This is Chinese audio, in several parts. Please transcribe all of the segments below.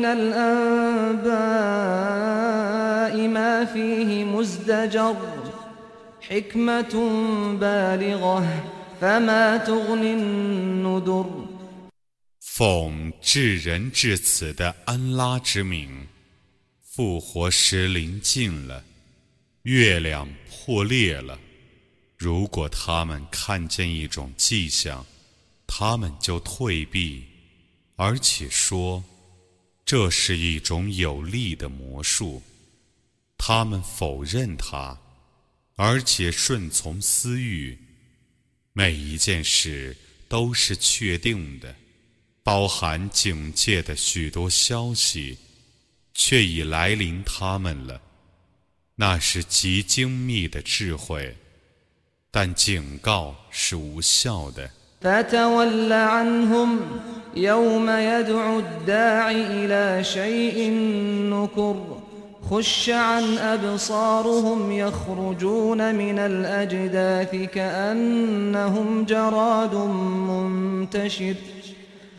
من الأنباء ما فيه مزدجر حكمة بالغة فما تغني النذر 奉至仁至此的安拉之名，复活时临近了，月亮破裂了。如果他们看见一种迹象，他们就退避，而且说 这是一种有力的魔术。他们否认它，而且顺从私欲。每一件事都是确定的，包含警戒的许多消息，却已来临他们了。那是极精密的智慧，但警告是无效的。فتول عنهم يوم يدعو الداع إلى شيء نكر خش عن أبصارهم يخرجون من الأجداث كأنهم جراد منتشر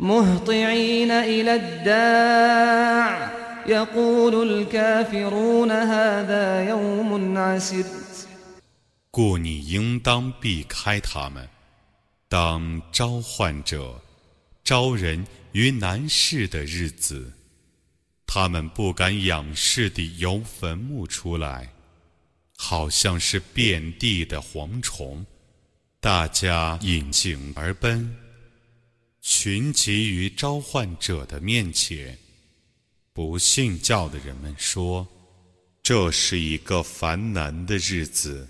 مهطعين إلى الداع يقول الكافرون هذا يوم عسر 故你应当避开他们。 当召唤者招人于难事的日子，他们不敢仰视地由坟墓出来，好像是遍地的蝗虫。大家引颈而奔，群集于召唤者的面前。不信教的人们说：“这是一个烦难的日子。”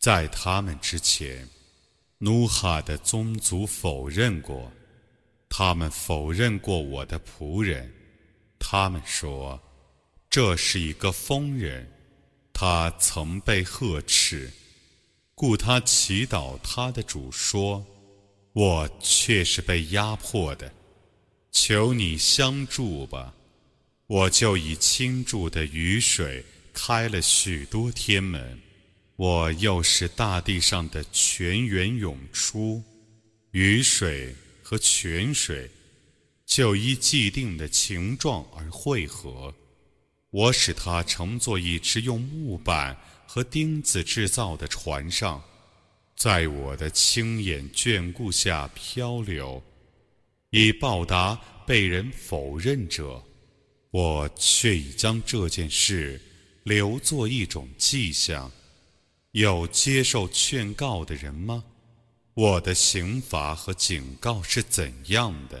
在他们之前，努哈的宗族否认过，他们否认过我的仆人。他们说，这是一个疯人，他曾被呵斥，故他祈祷他的主说：“我却是被压迫的，求你相助吧。”我就以倾注的雨水开了许多天门，我又使大地上的泉源涌出，雨水和泉水就依既定的形状而汇合。我使它乘坐一只用木板和钉子制造的船上，在我的亲眼眷顾下漂流，以报答被人否认者。我却已将这件事留作一种迹象，有接受劝告的人吗？我的刑罚和警告是怎样的？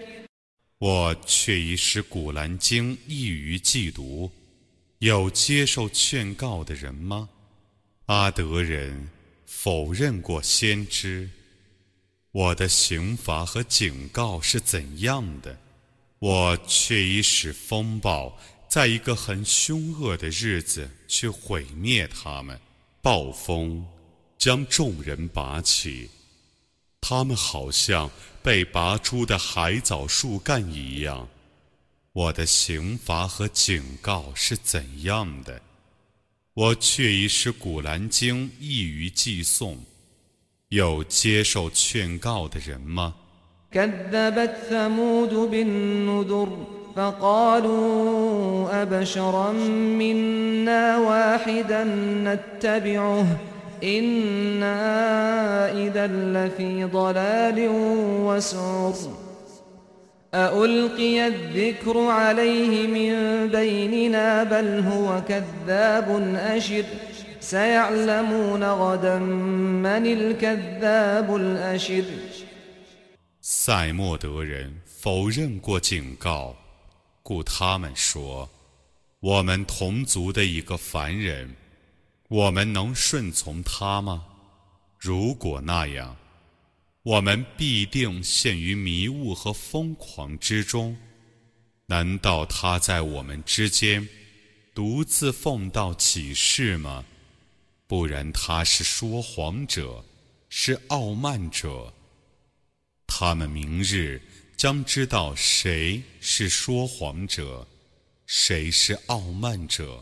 我却已使古兰经易于记读，有接受劝告的人吗？阿德人否认过先知，我的刑罚和警告是怎样的？我却已使风暴在一个很凶恶的日子去毁灭他们，暴风将众人拔起。他们好像被拔出的海藻树干一样。我的刑罚和警告是怎样的？我却已使《古兰经》易于寄送。有接受劝告的人吗 إنا إذا لفي ضلال وسعر ألقي الذكر عليه من بيننا بل هو كذاب أشر سيعلمون غدا من الكذاب الأشر 塞莫德人否认过警告，故他们说：“我们同族的一个凡人。”我们能顺从他吗？如果那样，我们必定陷于迷雾和疯狂之中。难道他在我们之间独自奉道启示吗？不然他是说谎者，是傲慢者。他们明日将知道谁是说谎者，谁是傲慢者。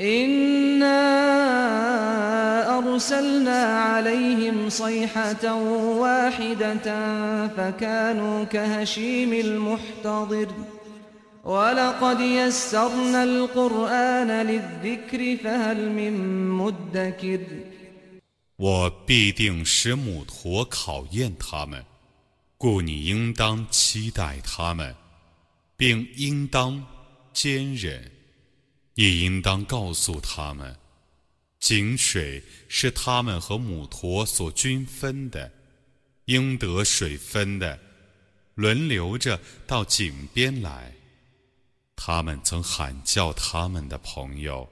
إنا أرسلنا عليهم صيحة واحدة فكانوا كهشيم المحتضر ولقد يسرنا القرآن للذكر فهل من مدكر 我必定使母驼考验他们，故你应当期待他们，并应当坚忍。 也应当告诉他们，井水是他们和母驼所均分的，应得水分的，轮流着到井边来。他们曾喊叫他们的朋友，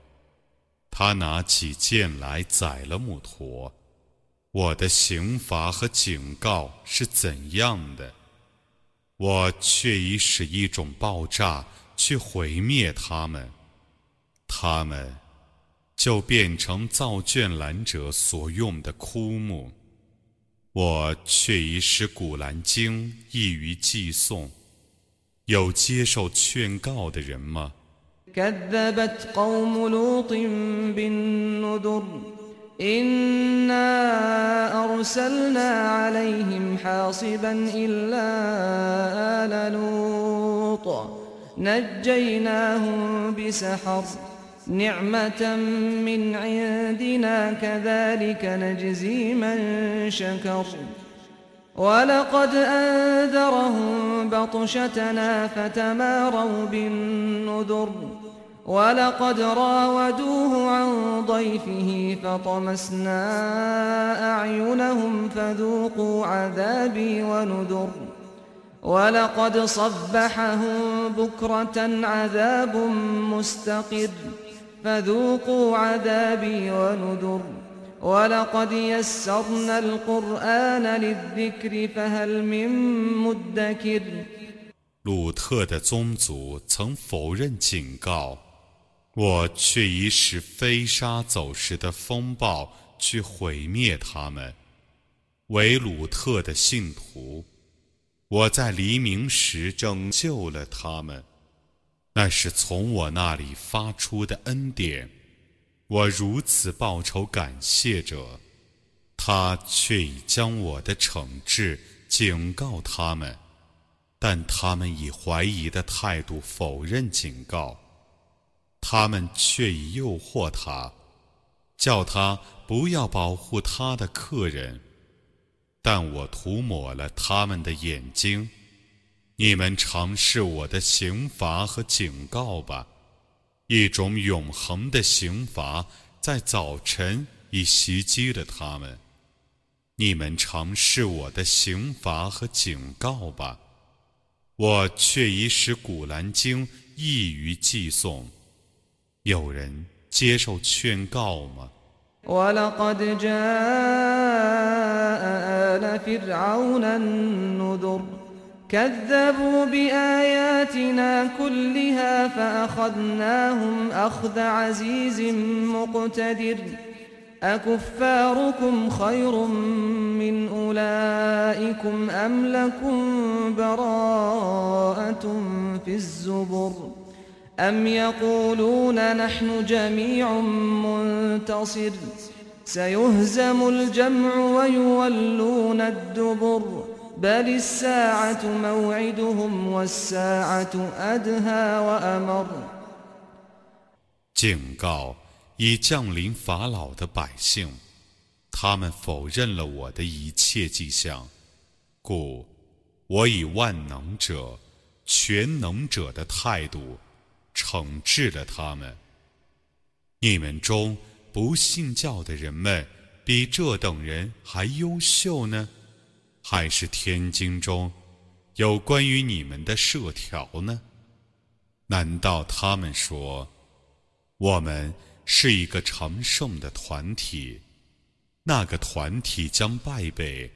他拿起剑来宰了母驼。我的刑罚和警告是怎样的？我却已使一种爆炸去毁灭他们。他们就变成造卷兰者所用的枯木，我却已使《古兰经》易于寄送。有接受劝告的人吗？？نعمة من عندنا كذلك نجزي من شكر. ولقد أنذرهم بطشتنا فتماروا بالنذر. ولقد راودوه عن ضيفه فطمسنا أعينهم فذوقوا عذابي ونذر. ولقد صبحهم بكرة عذاب مستقر. فذوقوا عذابي ونذر ولقد يسرنا القرآن للذكر فهل من مدكر 鲁特的宗族曾否认警告，我却已使飞沙走石的风暴去毁灭他们。为鲁特的信徒，我在黎明时拯救了他们。 那是从我那里发出的恩典，我如此报仇感谢者，他却已将我的惩治警告他们，但他们以怀疑的态度否认警告，他们却已诱惑他，叫他不要保护他的客人，但我涂抹了他们的眼睛。你们尝试我的刑罚和警告吧，一种永恒的刑罚在早晨已袭击了他们。你们尝试我的刑罚和警告吧，我却已使古兰经易于寄送。有人接受劝告吗？كذبوا بآياتنا كلها فأخذناهم أخذ عزيز مقتدر. أكفاركم خير من أولئكم أم لكم براءة في الزبر؟ أم يقولون نحن جميع منتصر؟ سيهزم الجمع ويولون الدبر. 警告已降临法老的百姓，他们否认了我的一切迹象，故我以万能者、全能者的态度惩治了他们。你们中不信教的人们，比这等人还优秀呢？还是天经中有关于你们的设条呢？难道他们说我们是一个长盛的团体？那个团体将败北，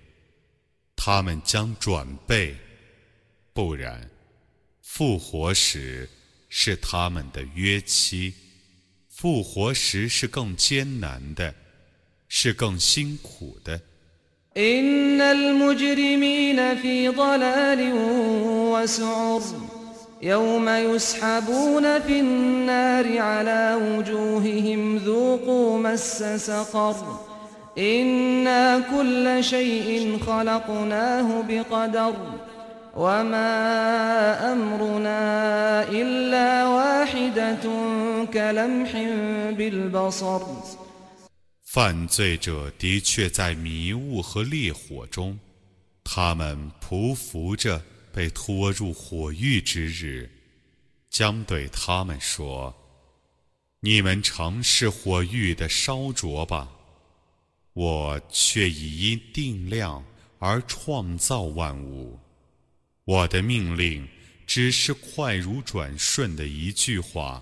他们将转背，不然复活时是他们的约期，复活时是更艰难的，是更辛苦的。إن المجرمين في ضلال وسعر يوم يسحبون في النار على وجوههم ذوقوا مس سقر إنا كل شيء خلقناه بقدر وما أمرنا إلا واحدة كلمح بالبصر 犯罪者的确在迷雾和烈火中，他们匍匐着被拖入火狱之日，将对他们说：“你们尝试火狱的烧灼吧。”我却已因定量而创造万物，我的命令只是快如转瞬的一句话。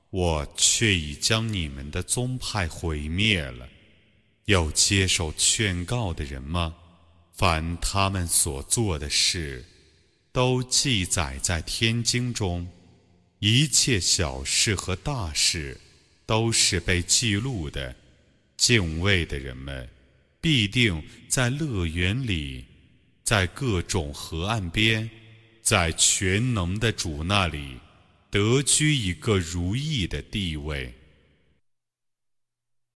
我却已将你们的宗派毁灭了。有接受劝告的人吗？凡他们所做的事，都记载在天经中。一切小事和大事，都是被记录的。敬畏的人们，必定在乐园里，在各种河岸边，在全能的主那里。得居一个如意的地位。